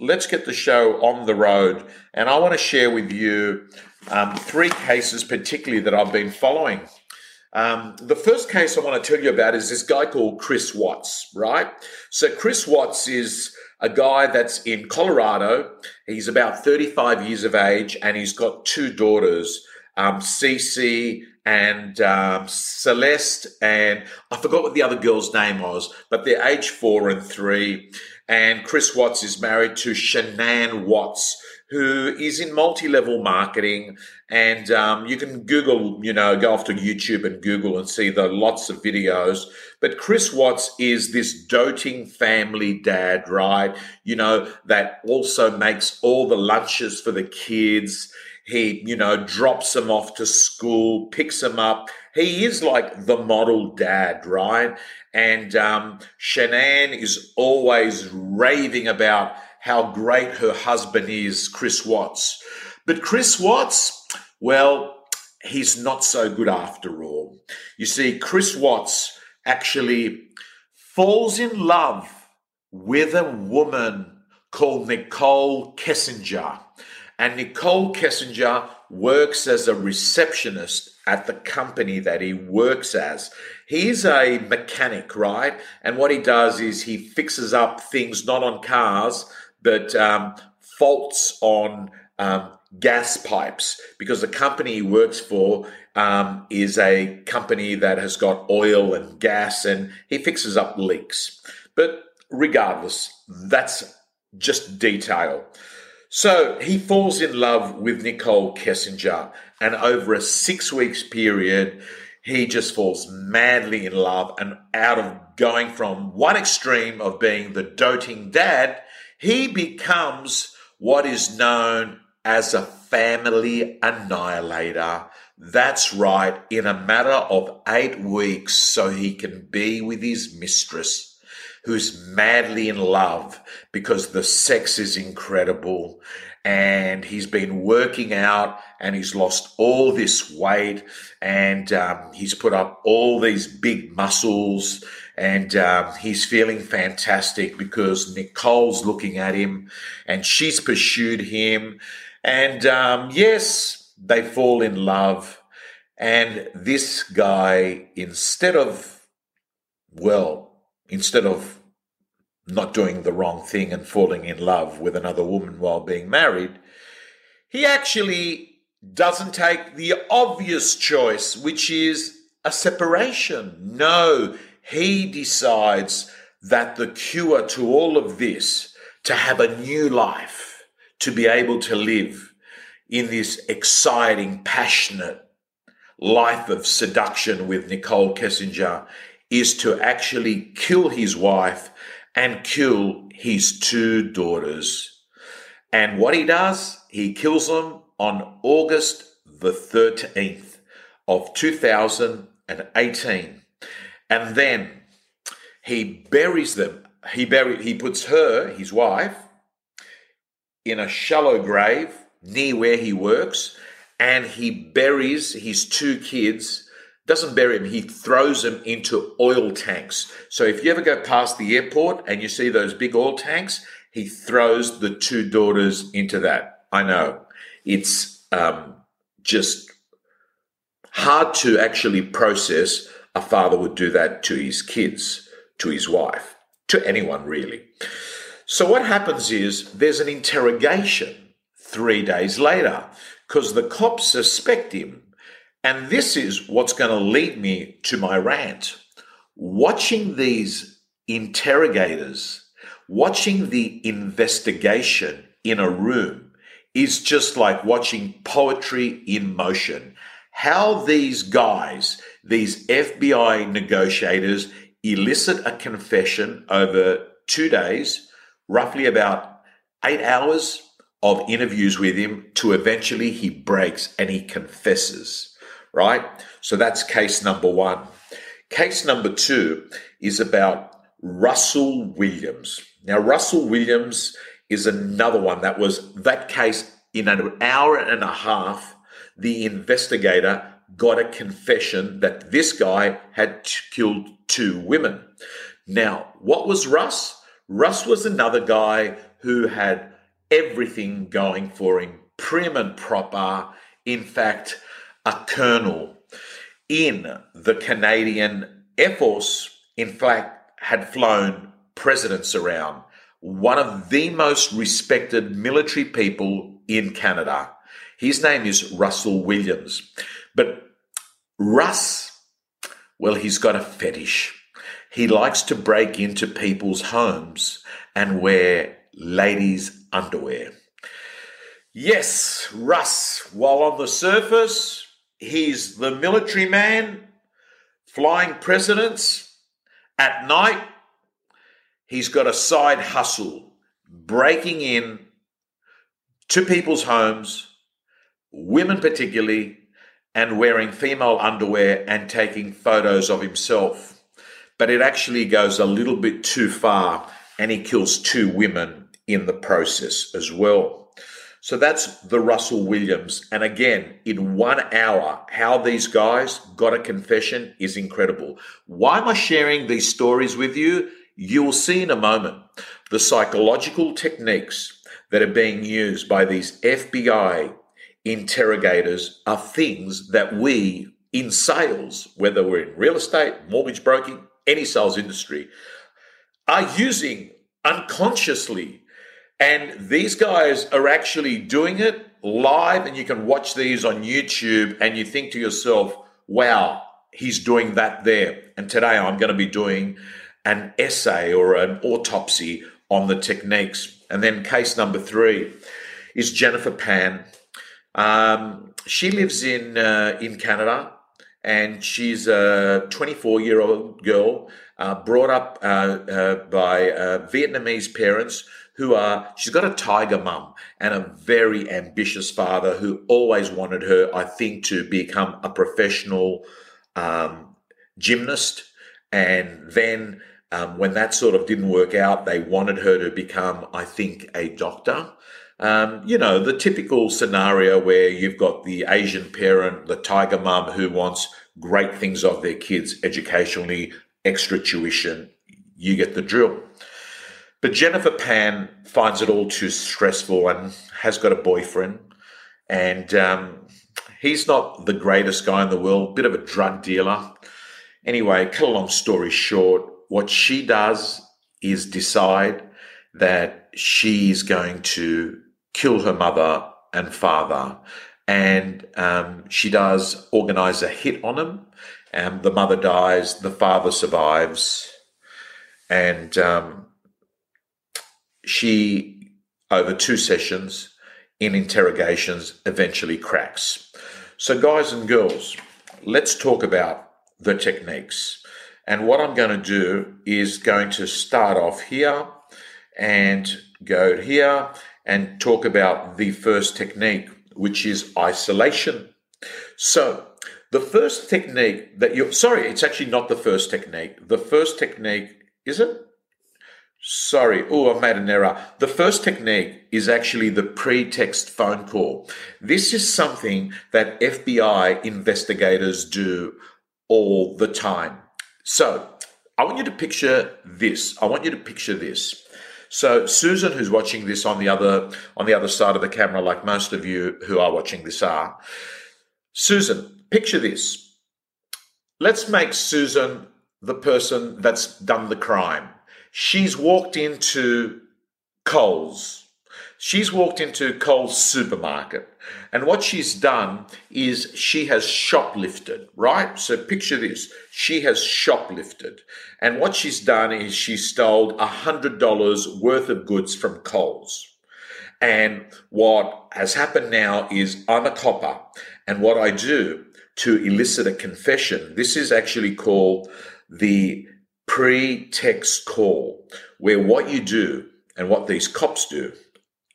let's get the show on the road. And I want to share with you um, three cases, particularly that I've been following. Um, the first case I want to tell you about is this guy called Chris Watts, right? So, Chris Watts is a guy that's in Colorado. He's about 35 years of age and he's got two daughters, um, Cece and um, Celeste, and I forgot what the other girl's name was, but they're age four and three. And Chris Watts is married to Shanann Watts, who is in multi-level marketing. And um, you can Google, you know, go off to YouTube and Google and see the lots of videos. But Chris Watts is this doting family dad, right? You know, that also makes all the lunches for the kids. He, you know, drops them off to school, picks them up. He is like the model dad, right? And um, Shanann is always raving about how great her husband is, Chris Watts. But Chris Watts, well, he's not so good after all. You see, Chris Watts actually falls in love with a woman called Nichol Kessinger. And Nichol Kessinger works as a receptionist at the company that he works as. He's a mechanic, right? And what he does is he fixes up things not on cars, but um, faults on um, gas pipes because the company he works for um, is a company that has got oil and gas and he fixes up leaks. But regardless, that's just detail. So he falls in love with Nichol Kessinger, and over a six weeks period, he just falls madly in love. And out of going from one extreme of being the doting dad, he becomes what is known as a family annihilator. That's right, in a matter of eight weeks, so he can be with his mistress who's madly in love because the sex is incredible and he's been working out and he's lost all this weight and um, he's put up all these big muscles and um, he's feeling fantastic because Nichol's looking at him and she's pursued him. And um, yes, they fall in love. And this guy, instead of, well, instead of not doing the wrong thing and falling in love with another woman while being married, he actually doesn't take the obvious choice, which is a separation. No, he decides that the cure to all of this, to have a new life, to be able to live in this exciting, passionate life of seduction with Nichol Kessinger, is to actually kill his wife and kill his two daughters. And what he does, he kills them on August the 13th of 2018. And then he buries them. He bury, he puts her, his wife, in a shallow grave near where he works, and he buries his two kids doesn't bury them, he throws them into oil tanks. So if you ever go past the airport and you see those big oil tanks, he throws the two daughters into that. I know it's um, just hard to actually process a father would do that to his kids, to his wife, to anyone really. So what happens is there's an interrogation three days later because the cops suspect him and this is what's going to lead me to my rant. Watching these interrogators, watching the investigation in a room is just like watching poetry in motion. How these guys, these FBI negotiators, elicit a confession over two days, roughly about eight hours of interviews with him, to eventually he breaks and he confesses right? So that's case number one. Case number two is about Russell Williams. Now, Russell Williams is another one that was that case in an hour and a half. The investigator got a confession that this guy had killed two women. Now, what was Russ? Russ was another guy who had everything going for him, prim and proper. In fact, a colonel in the Canadian Air Force, in fact, had flown presidents around. One of the most respected military people in Canada. His name is Russell Williams. But Russ, well, he's got a fetish. He likes to break into people's homes and wear ladies' underwear. Yes, Russ, while on the surface, he's the military man flying presidents. At night, he's got a side hustle breaking in to people's homes, women particularly, and wearing female underwear and taking photos of himself. But it actually goes a little bit too far and he kills two women in the process as well. So that's the Russell Williams. And again, in one hour, how these guys got a confession is incredible. Why am I sharing these stories with you? You will see in a moment the psychological techniques that are being used by these FBI interrogators are things that we in sales, whether we're in real estate, mortgage broking, any sales industry, are using unconsciously. And these guys are actually doing it live, and you can watch these on YouTube, and you think to yourself, wow, he's doing that there. And today I'm going to be doing an essay or an autopsy on the techniques. And then case number three is Jennifer Pan. Um, she lives in uh, in Canada, and she's a 24 year old girl uh, brought up uh, uh by uh, Vietnamese parents who are. She's got a tiger mum and a very ambitious father who always wanted her, I think, to become a professional um, gymnast, and then. Um, when that sort of didn't work out, they wanted her to become, I think, a doctor. Um, you know, the typical scenario where you've got the Asian parent, the tiger mum who wants great things of their kids educationally, extra tuition, you get the drill. But Jennifer Pan finds it all too stressful and has got a boyfriend. And um, he's not the greatest guy in the world, bit of a drug dealer. Anyway, cut a long story short, what she does is decide that she's going to kill her mother and father. And um, she does organize a hit on him. And the mother dies, the father survives. And um, she, over two sessions in interrogations, eventually cracks. So, guys and girls, let's talk about the techniques. And what I'm going to do is going to start off here and go here and talk about the first technique, which is isolation. So, the first technique that you're sorry, it's actually not the first technique. The first technique, is it? Sorry, oh, I've made an error. The first technique is actually the pretext phone call. This is something that FBI investigators do all the time. So, I want you to picture this. I want you to picture this. So Susan, who's watching this on the other on the other side of the camera, like most of you who are watching this are, Susan, picture this. Let's make Susan the person that's done the crime. She's walked into Coles. She's walked into Coles supermarket. And what she's done is she has shoplifted, right? So picture this. She has shoplifted. And what she's done is she stole $100 worth of goods from Coles. And what has happened now is I'm a copper. And what I do to elicit a confession, this is actually called the pretext call, where what you do and what these cops do,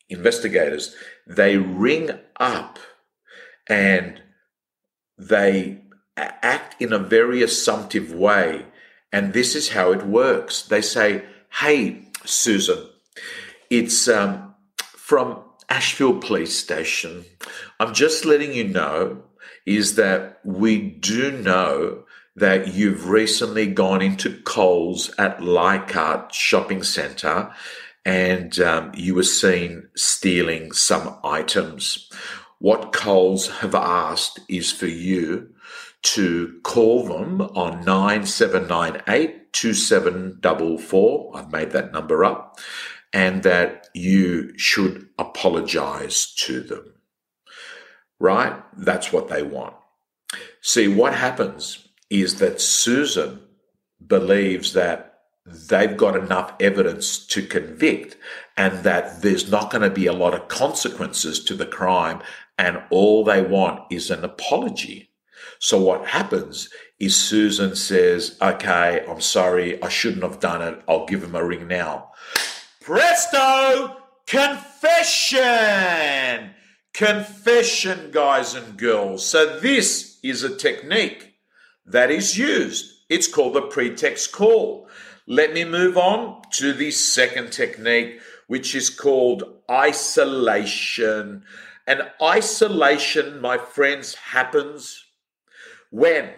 investigators, they ring up and they act in a very assumptive way. And this is how it works. They say, Hey, Susan, it's um, from Ashfield Police Station. I'm just letting you know is that we do know that you've recently gone into Coles at Leichhardt Shopping Centre and um, you were seen stealing some items. What Coles have asked is for you to call them on 9798 2744. I've made that number up. And that you should apologize to them. Right? That's what they want. See, what happens is that Susan believes that they've got enough evidence to convict and that there's not going to be a lot of consequences to the crime and all they want is an apology. So what happens is Susan says, okay, I'm sorry, I shouldn't have done it. I'll give him a ring now. Presto! Confession! Confession, guys and girls. So this is a technique that is used. It's called the pretext call. Let me move on to the second technique, which is called isolation. And isolation, my friends, happens when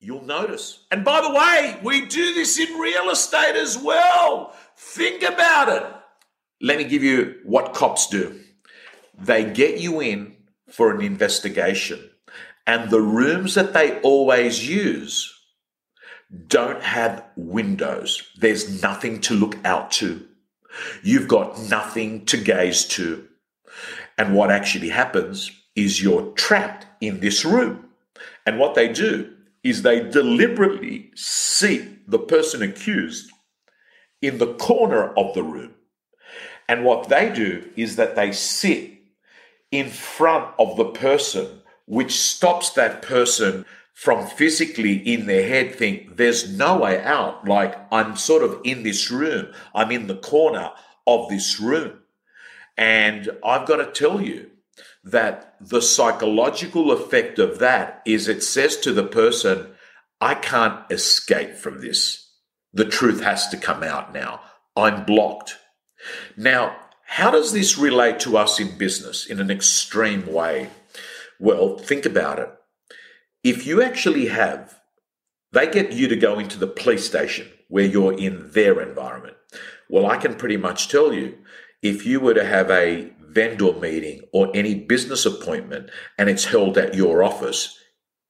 you'll notice. And by the way, we do this in real estate as well. Think about it. Let me give you what cops do they get you in for an investigation, and the rooms that they always use don't have windows. There's nothing to look out to. You've got nothing to gaze to. And what actually happens is you're trapped in this room. And what they do is they deliberately seat the person accused in the corner of the room. And what they do is that they sit in front of the person, which stops that person from physically in their head think there's no way out. Like I'm sort of in this room, I'm in the corner of this room. And I've got to tell you that the psychological effect of that is it says to the person, I can't escape from this. The truth has to come out now. I'm blocked. Now, how does this relate to us in business in an extreme way? Well, think about it. If you actually have, they get you to go into the police station where you're in their environment. Well, I can pretty much tell you if you were to have a vendor meeting or any business appointment and it's held at your office,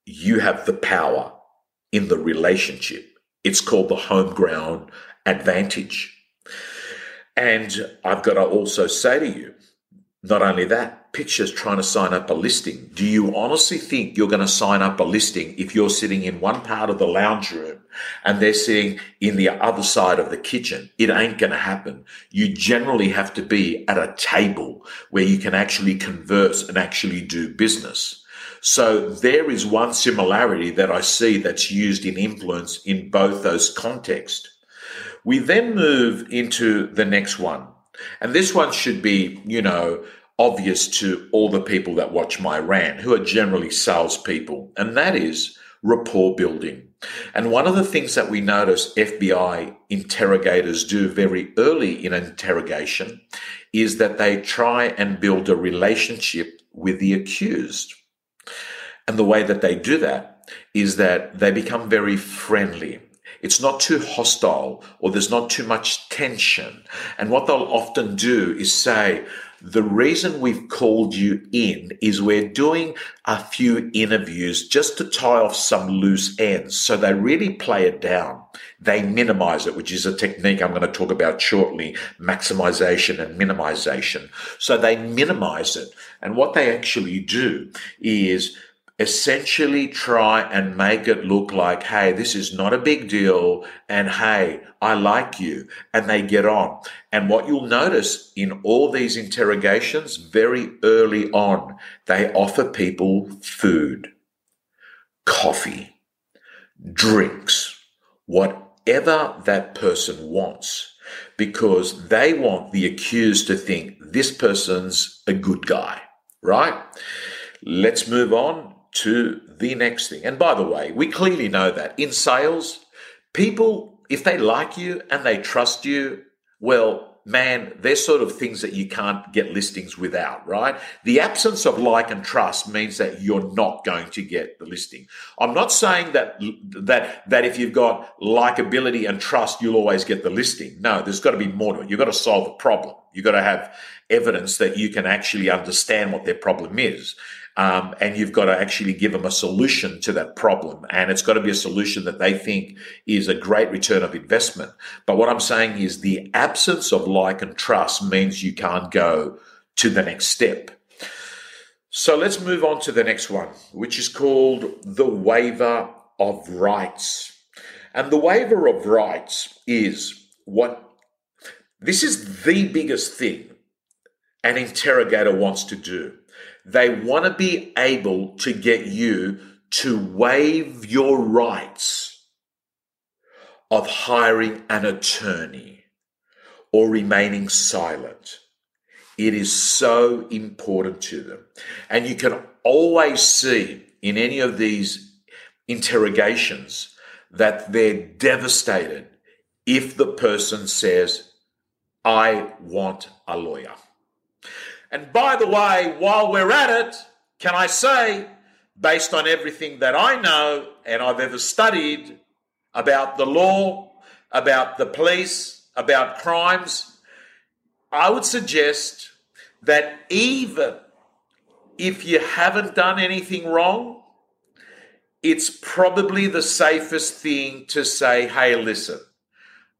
you have the power in the relationship. It's called the home ground advantage. And I've got to also say to you, not only that, pictures trying to sign up a listing. Do you honestly think you're going to sign up a listing if you're sitting in one part of the lounge room and they're sitting in the other side of the kitchen? It ain't going to happen. You generally have to be at a table where you can actually converse and actually do business. So there is one similarity that I see that's used in influence in both those contexts. We then move into the next one. And this one should be, you know, obvious to all the people that watch my rant, who are generally salespeople, and that is rapport building. And one of the things that we notice FBI interrogators do very early in interrogation is that they try and build a relationship with the accused. And the way that they do that is that they become very friendly. It's not too hostile or there's not too much tension. And what they'll often do is say, the reason we've called you in is we're doing a few interviews just to tie off some loose ends. So they really play it down. They minimize it, which is a technique I'm going to talk about shortly, maximization and minimization. So they minimize it. And what they actually do is essentially try and make it look like, hey, this is not a big deal. And hey, I like you. And they get on. And what you'll notice in all these interrogations very early on, they offer people food, coffee, drinks, whatever that person wants, because they want the accused to think this person's a good guy, right? Let's move on to the next thing. And by the way, we clearly know that in sales, people, if they like you and they trust you, well, man, they're sort of things that you can't get listings without, right? The absence of like and trust means that you're not going to get the listing. I'm not saying that that that if you've got likability and trust, you'll always get the listing. No, there's got to be more to it. You've got to solve a problem. You've got to have evidence that you can actually understand what their problem is. Um, and you've got to actually give them a solution to that problem. And it's got to be a solution that they think is a great return of investment. But what I'm saying is the absence of like and trust means you can't go to the next step. So let's move on to the next one, which is called the waiver of rights. And the waiver of rights is what this is the biggest thing an interrogator wants to do they want to be able to get you to waive your rights of hiring an attorney or remaining silent. It is so important to them. And you can always see in any of these interrogations that they're devastated if the person says, I want a lawyer. And by the way, while we're at it, can I say, based on everything that I know and I've ever studied about the law, about the police, about crimes, I would suggest that even if you haven't done anything wrong, it's probably the safest thing to say, hey, listen,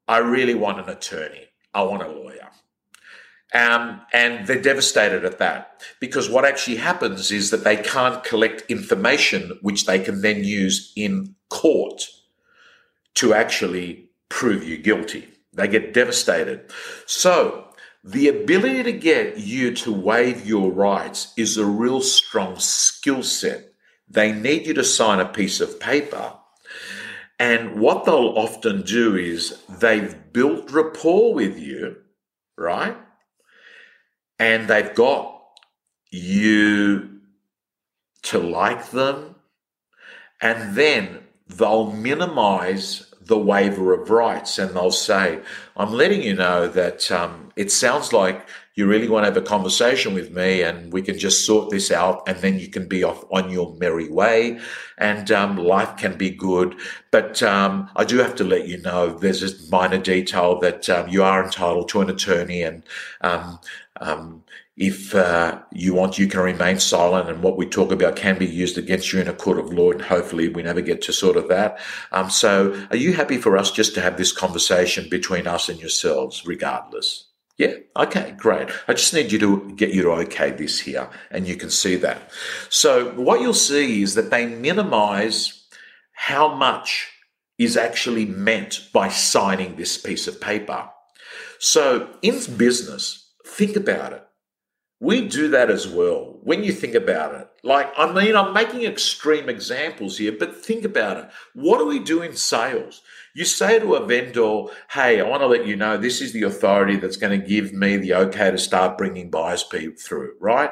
I really want an attorney. I want a lawyer. Um, and they're devastated at that because what actually happens is that they can't collect information which they can then use in court to actually prove you guilty. They get devastated. So, the ability to get you to waive your rights is a real strong skill set. They need you to sign a piece of paper. And what they'll often do is they've built rapport with you, right? And they've got you to like them, and then they'll minimize the waiver of rights and they'll say, I'm letting you know that um, it sounds like you really want to have a conversation with me and we can just sort this out and then you can be off on your merry way and um, life can be good. But um, I do have to let you know there's a minor detail that um, you are entitled to an attorney and um, um, if uh, you want, you can remain silent, and what we talk about can be used against you in a court of law, and hopefully we never get to sort of that. Um, so, are you happy for us just to have this conversation between us and yourselves, regardless? Yeah, okay, great. I just need you to get you to okay this here, and you can see that. So, what you'll see is that they minimize how much is actually meant by signing this piece of paper. So, in business, think about it. We do that as well when you think about it. Like, I mean, I'm making extreme examples here, but think about it. What do we do in sales? You say to a vendor, hey, I want to let you know this is the authority that's going to give me the okay to start bringing buyers through, right?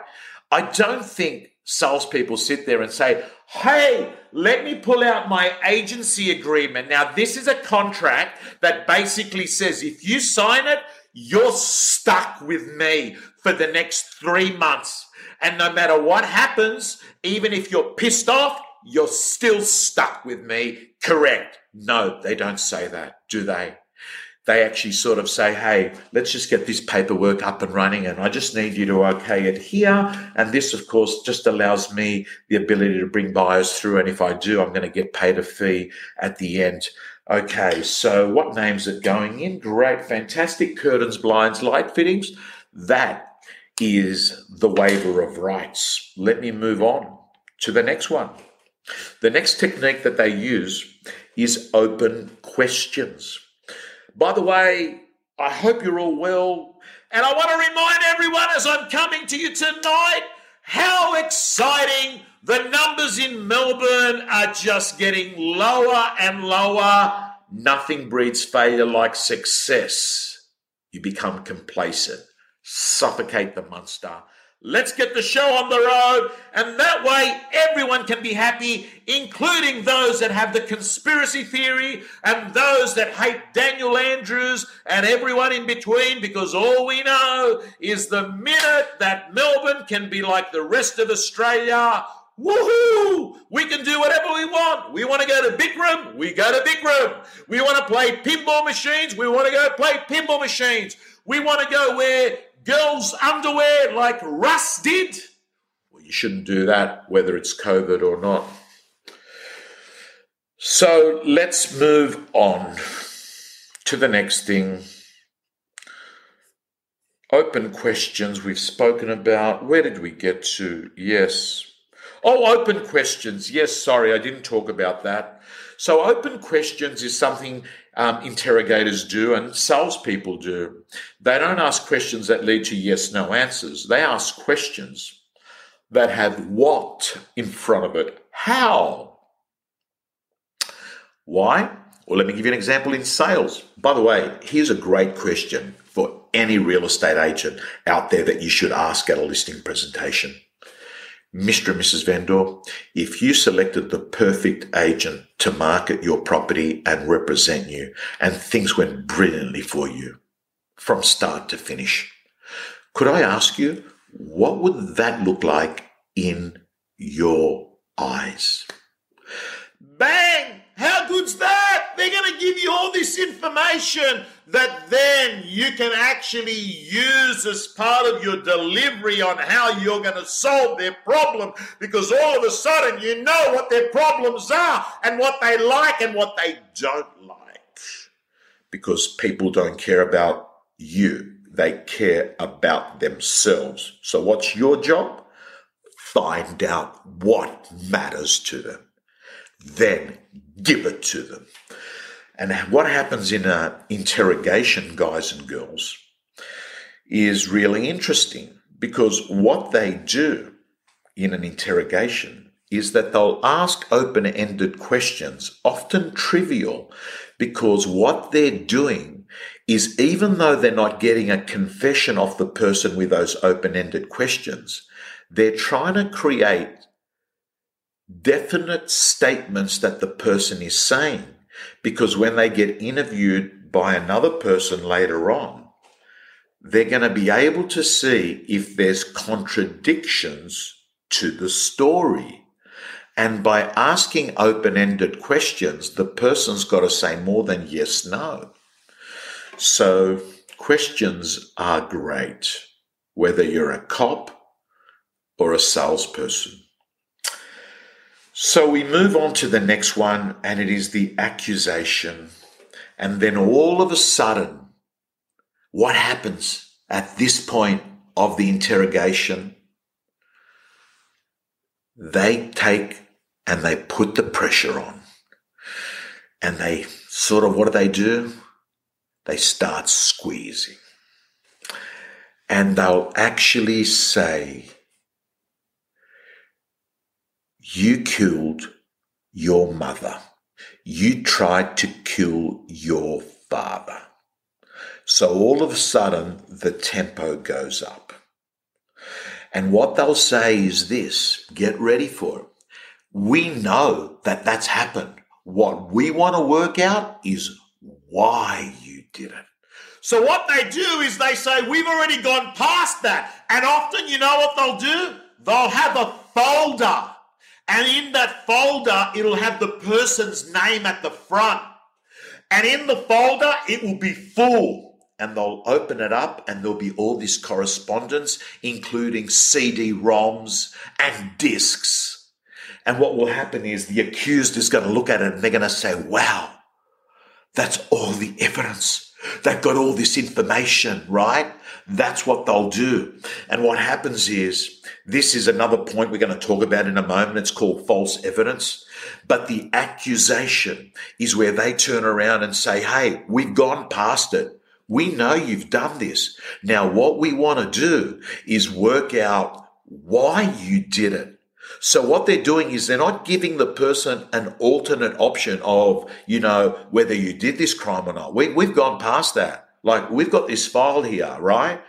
I don't think salespeople sit there and say, hey, let me pull out my agency agreement. Now, this is a contract that basically says if you sign it, you're stuck with me for the next three months. And no matter what happens, even if you're pissed off, you're still stuck with me. Correct. No, they don't say that, do they? They actually sort of say, hey, let's just get this paperwork up and running, and I just need you to okay it here. And this, of course, just allows me the ability to bring buyers through. And if I do, I'm going to get paid a fee at the end. Okay, so what names are going in? Great, fantastic. Curtains, blinds, light fittings. That is the waiver of rights. Let me move on to the next one. The next technique that they use is open questions. By the way, I hope you're all well. And I want to remind everyone as I'm coming to you tonight how exciting the numbers in Melbourne are just getting lower and lower. Nothing breeds failure like success. You become complacent, suffocate the monster, Let's get the show on the road. And that way, everyone can be happy, including those that have the conspiracy theory and those that hate Daniel Andrews and everyone in between, because all we know is the minute that Melbourne can be like the rest of Australia, Woohoo! We can do whatever we want. We want to go to Bikram, we go to Bikram. We want to play pinball machines, we want to go play pinball machines. We want to go wear girls' underwear like Russ did. Well, you shouldn't do that, whether it's COVID or not. So let's move on to the next thing. Open questions we've spoken about. Where did we get to? Yes. Oh, open questions. Yes, sorry, I didn't talk about that. So, open questions is something um, interrogators do and salespeople do. They don't ask questions that lead to yes no answers. They ask questions that have what in front of it. How? Why? Well, let me give you an example in sales. By the way, here's a great question for any real estate agent out there that you should ask at a listing presentation. Mr. and Mrs. Vendor, if you selected the perfect agent to market your property and represent you, and things went brilliantly for you from start to finish, could I ask you, what would that look like in your eyes? Bang! How good's that? They're going to give you all this information that then you can actually use as part of your delivery on how you're going to solve their problem because all of a sudden you know what their problems are and what they like and what they don't like. Because people don't care about you, they care about themselves. So, what's your job? Find out what matters to them. Then give it to them. And what happens in an interrogation, guys and girls, is really interesting because what they do in an interrogation is that they'll ask open ended questions, often trivial, because what they're doing is even though they're not getting a confession off the person with those open ended questions, they're trying to create definite statements that the person is saying. Because when they get interviewed by another person later on, they're going to be able to see if there's contradictions to the story. And by asking open ended questions, the person's got to say more than yes, no. So, questions are great, whether you're a cop or a salesperson. So we move on to the next one, and it is the accusation. And then all of a sudden, what happens at this point of the interrogation? They take and they put the pressure on. And they sort of, what do they do? They start squeezing. And they'll actually say, you killed your mother. You tried to kill your father. So all of a sudden, the tempo goes up. And what they'll say is this get ready for it. We know that that's happened. What we want to work out is why you did it. So what they do is they say, We've already gone past that. And often, you know what they'll do? They'll have a folder and in that folder, it'll have the person's name at the front. And in the folder, it will be full. And they'll open it up, and there'll be all this correspondence, including CD ROMs and discs. And what will happen is the accused is going to look at it and they're going to say, wow, that's all the evidence. They've got all this information, right? That's what they'll do. And what happens is, this is another point we're going to talk about in a moment. It's called false evidence. But the accusation is where they turn around and say, Hey, we've gone past it. We know you've done this. Now, what we want to do is work out why you did it. So what they're doing is they're not giving the person an alternate option of, you know, whether you did this crime or not. We, we've gone past that. Like we've got this file here, right?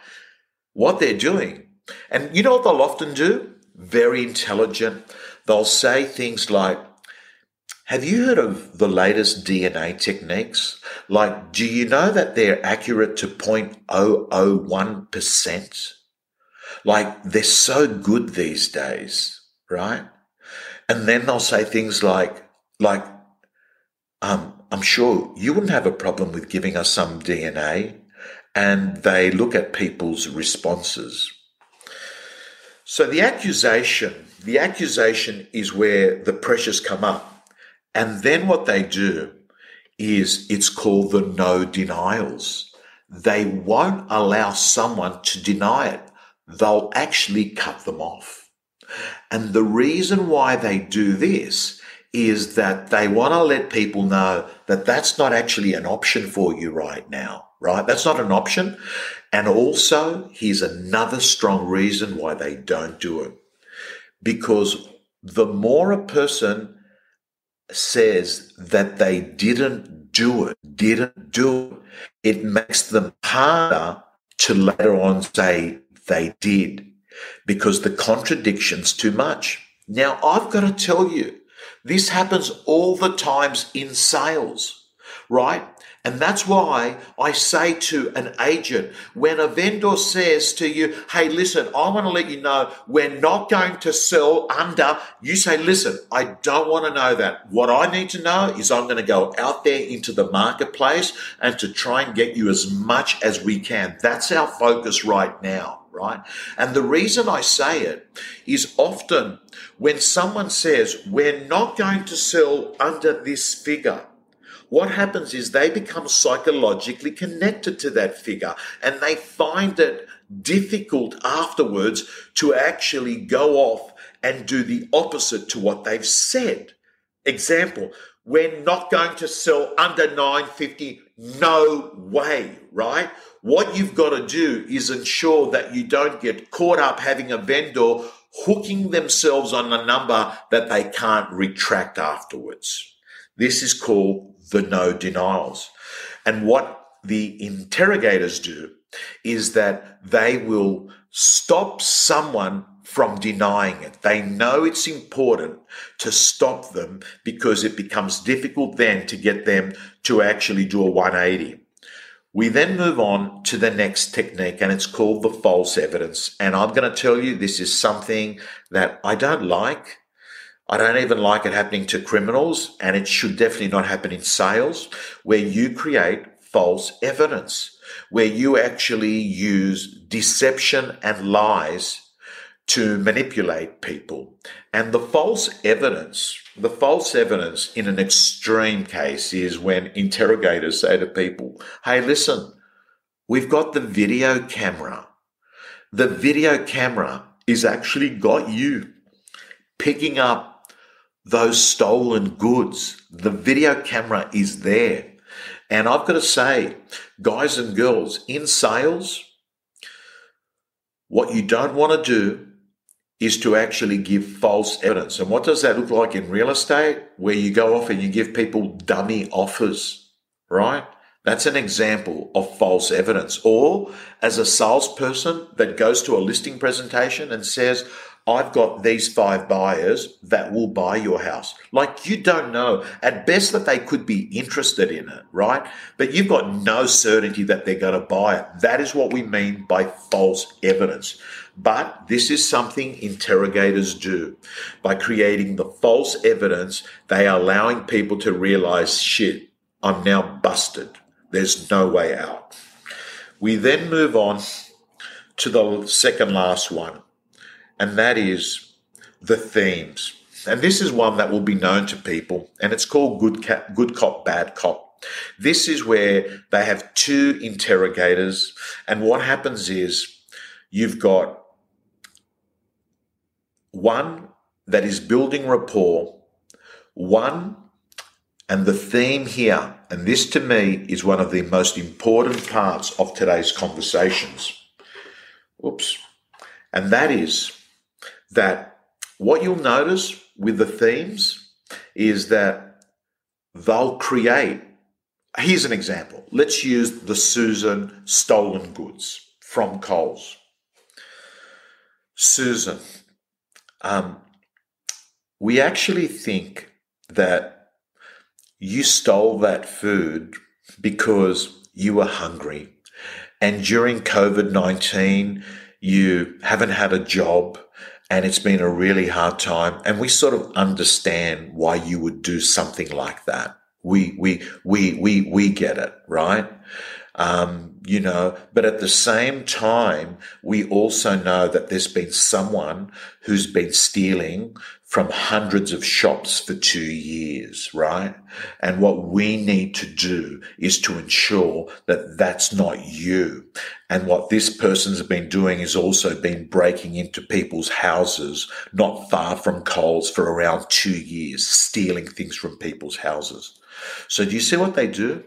What they're doing And you know what they'll often do? Very intelligent. They'll say things like, have you heard of the latest DNA techniques? Like, do you know that they're accurate to 0.001%? Like, they're so good these days, right? And then they'll say things like, like, um, I'm sure you wouldn't have a problem with giving us some DNA. And they look at people's responses. So the accusation, the accusation is where the pressures come up. And then what they do is it's called the no denials. They won't allow someone to deny it. They'll actually cut them off. And the reason why they do this is that they want to let people know that that's not actually an option for you right now, right? That's not an option. And also, here's another strong reason why they don't do it. Because the more a person says that they didn't do it, didn't do it, it makes them harder to later on say they did because the contradiction's too much. Now, I've got to tell you, this happens all the times in sales, right? And that's why I say to an agent, when a vendor says to you, Hey, listen, I want to let you know we're not going to sell under, you say, listen, I don't want to know that. What I need to know is I'm going to go out there into the marketplace and to try and get you as much as we can. That's our focus right now right? And the reason I say it is often when someone says, we're not going to sell under this figure, what happens is they become psychologically connected to that figure and they find it difficult afterwards to actually go off and do the opposite to what they've said. Example, we're not going to sell under 950 no way right what you've got to do is ensure that you don't get caught up having a vendor hooking themselves on a number that they can't retract afterwards this is called the no denials. And what the interrogators do is that they will stop someone from denying it. They know it's important to stop them because it becomes difficult then to get them to actually do a 180. We then move on to the next technique and it's called the false evidence. And I'm going to tell you this is something that I don't like. I don't even like it happening to criminals, and it should definitely not happen in sales, where you create false evidence, where you actually use deception and lies to manipulate people. And the false evidence, the false evidence in an extreme case is when interrogators say to people, Hey, listen, we've got the video camera. The video camera is actually got you picking up those stolen goods. The video camera is there. And I've got to say, guys and girls, in sales, what you don't want to do is to actually give false evidence. And what does that look like in real estate? Where you go off and you give people dummy offers, right? That's an example of false evidence. Or as a salesperson that goes to a listing presentation and says, I've got these five buyers that will buy your house. Like you don't know at best that they could be interested in it, right? But you've got no certainty that they're going to buy it. That is what we mean by false evidence. But this is something interrogators do. By creating the false evidence, they are allowing people to realize shit, I'm now busted. There's no way out. We then move on to the second last one and that is the themes. And this is one that will be known to people, and it's called good, cap, good cop, bad cop. This is where they have two interrogators, and what happens is you've got one that is building rapport, one, and the theme here, and this to me is one of the most important parts of today's conversations. Oops. And that is that what you'll notice with the themes is that they'll create. Here's an example. Let's use the Susan stolen goods from Coles. Susan, um, we actually think that you stole that food because you were hungry. And during COVID 19, you haven't had a job and it's been a really hard time. And we sort of understand why you would do something like that. We, we, we, we, we get it, right? Um, you know, but at the same time, we also know that there's been someone who's been stealing from hundreds of shops for two years, right? And what we need to do is to ensure that that's not you. And what this person's been doing is also been breaking into people's houses not far from Coles for around two years, stealing things from people's houses. So do you see what they do?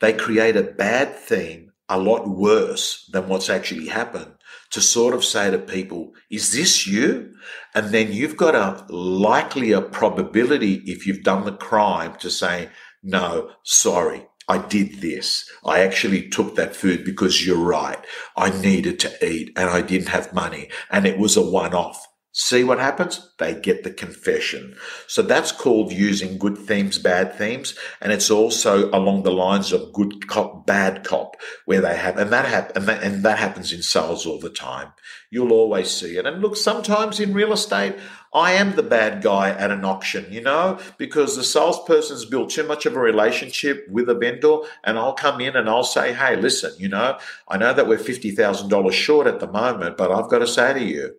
They create a bad theme a lot worse than what's actually happened to sort of say to people, is this you? And then you've got a likelier probability if you've done the crime to say, no, sorry, I did this. I actually took that food because you're right. I needed to eat and I didn't have money and it was a one off. See what happens? They get the confession. So that's called using good themes, bad themes. And it's also along the lines of good cop, bad cop, where they have, and that, hap- and that, and that happens in sales all the time. You'll always see it. And look, sometimes in real estate, I am the bad guy at an auction, you know, because the salesperson's built too much of a relationship with a vendor, and I'll come in and I'll say, hey, listen, you know, I know that we're $50,000 short at the moment, but I've got to say to you,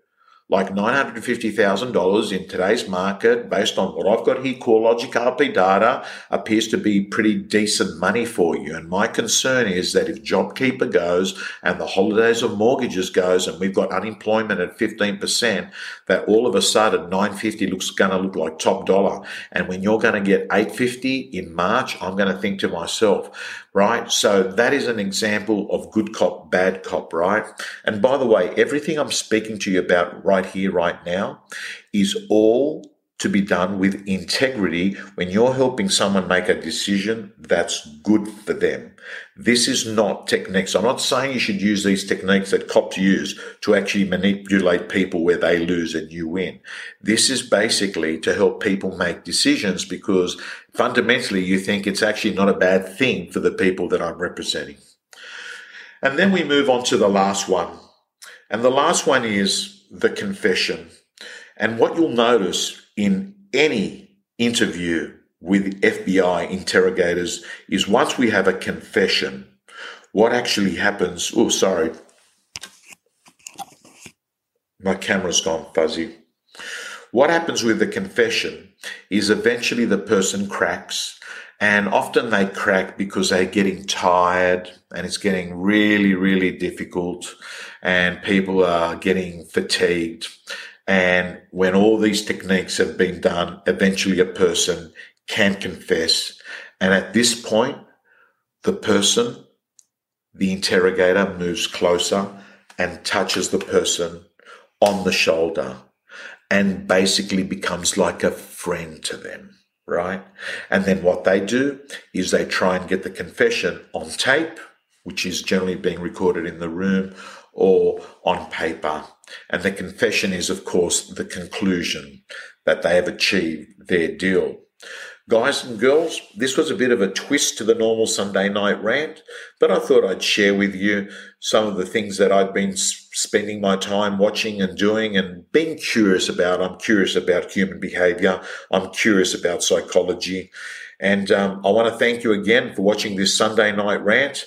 like $950,000 in today's market, based on what I've got here, CoreLogic RP data, appears to be pretty decent money for you. And my concern is that if JobKeeper goes and the holidays of mortgages goes and we've got unemployment at 15%, that all of a sudden 950 looks going to look like top dollar. And when you're going to get 850 in March, I'm going to think to myself, right? So that is an example of good cop, bad cop, right? And by the way, everything I'm speaking to you about right here, right now, is all to be done with integrity when you're helping someone make a decision that's good for them. This is not techniques. I'm not saying you should use these techniques that cops use to actually manipulate people where they lose and you win. This is basically to help people make decisions because fundamentally you think it's actually not a bad thing for the people that I'm representing. And then we move on to the last one. And the last one is the confession. And what you'll notice in any interview with FBI interrogators is once we have a confession, what actually happens? Oh, sorry. My camera's gone fuzzy. What happens with the confession is eventually the person cracks, and often they crack because they're getting tired and it's getting really, really difficult, and people are getting fatigued and when all these techniques have been done, eventually a person can confess. And at this point, the person, the interrogator, moves closer and touches the person on the shoulder and basically becomes like a friend to them, right? And then what they do is they try and get the confession on tape, which is generally being recorded in the room or on paper. And the confession is, of course, the conclusion that they have achieved their deal. Guys and girls, this was a bit of a twist to the normal Sunday night rant, but I thought I'd share with you some of the things that I've been spending my time watching and doing and being curious about. I'm curious about human behavior. I'm curious about psychology. And um, I want to thank you again for watching this Sunday night rant.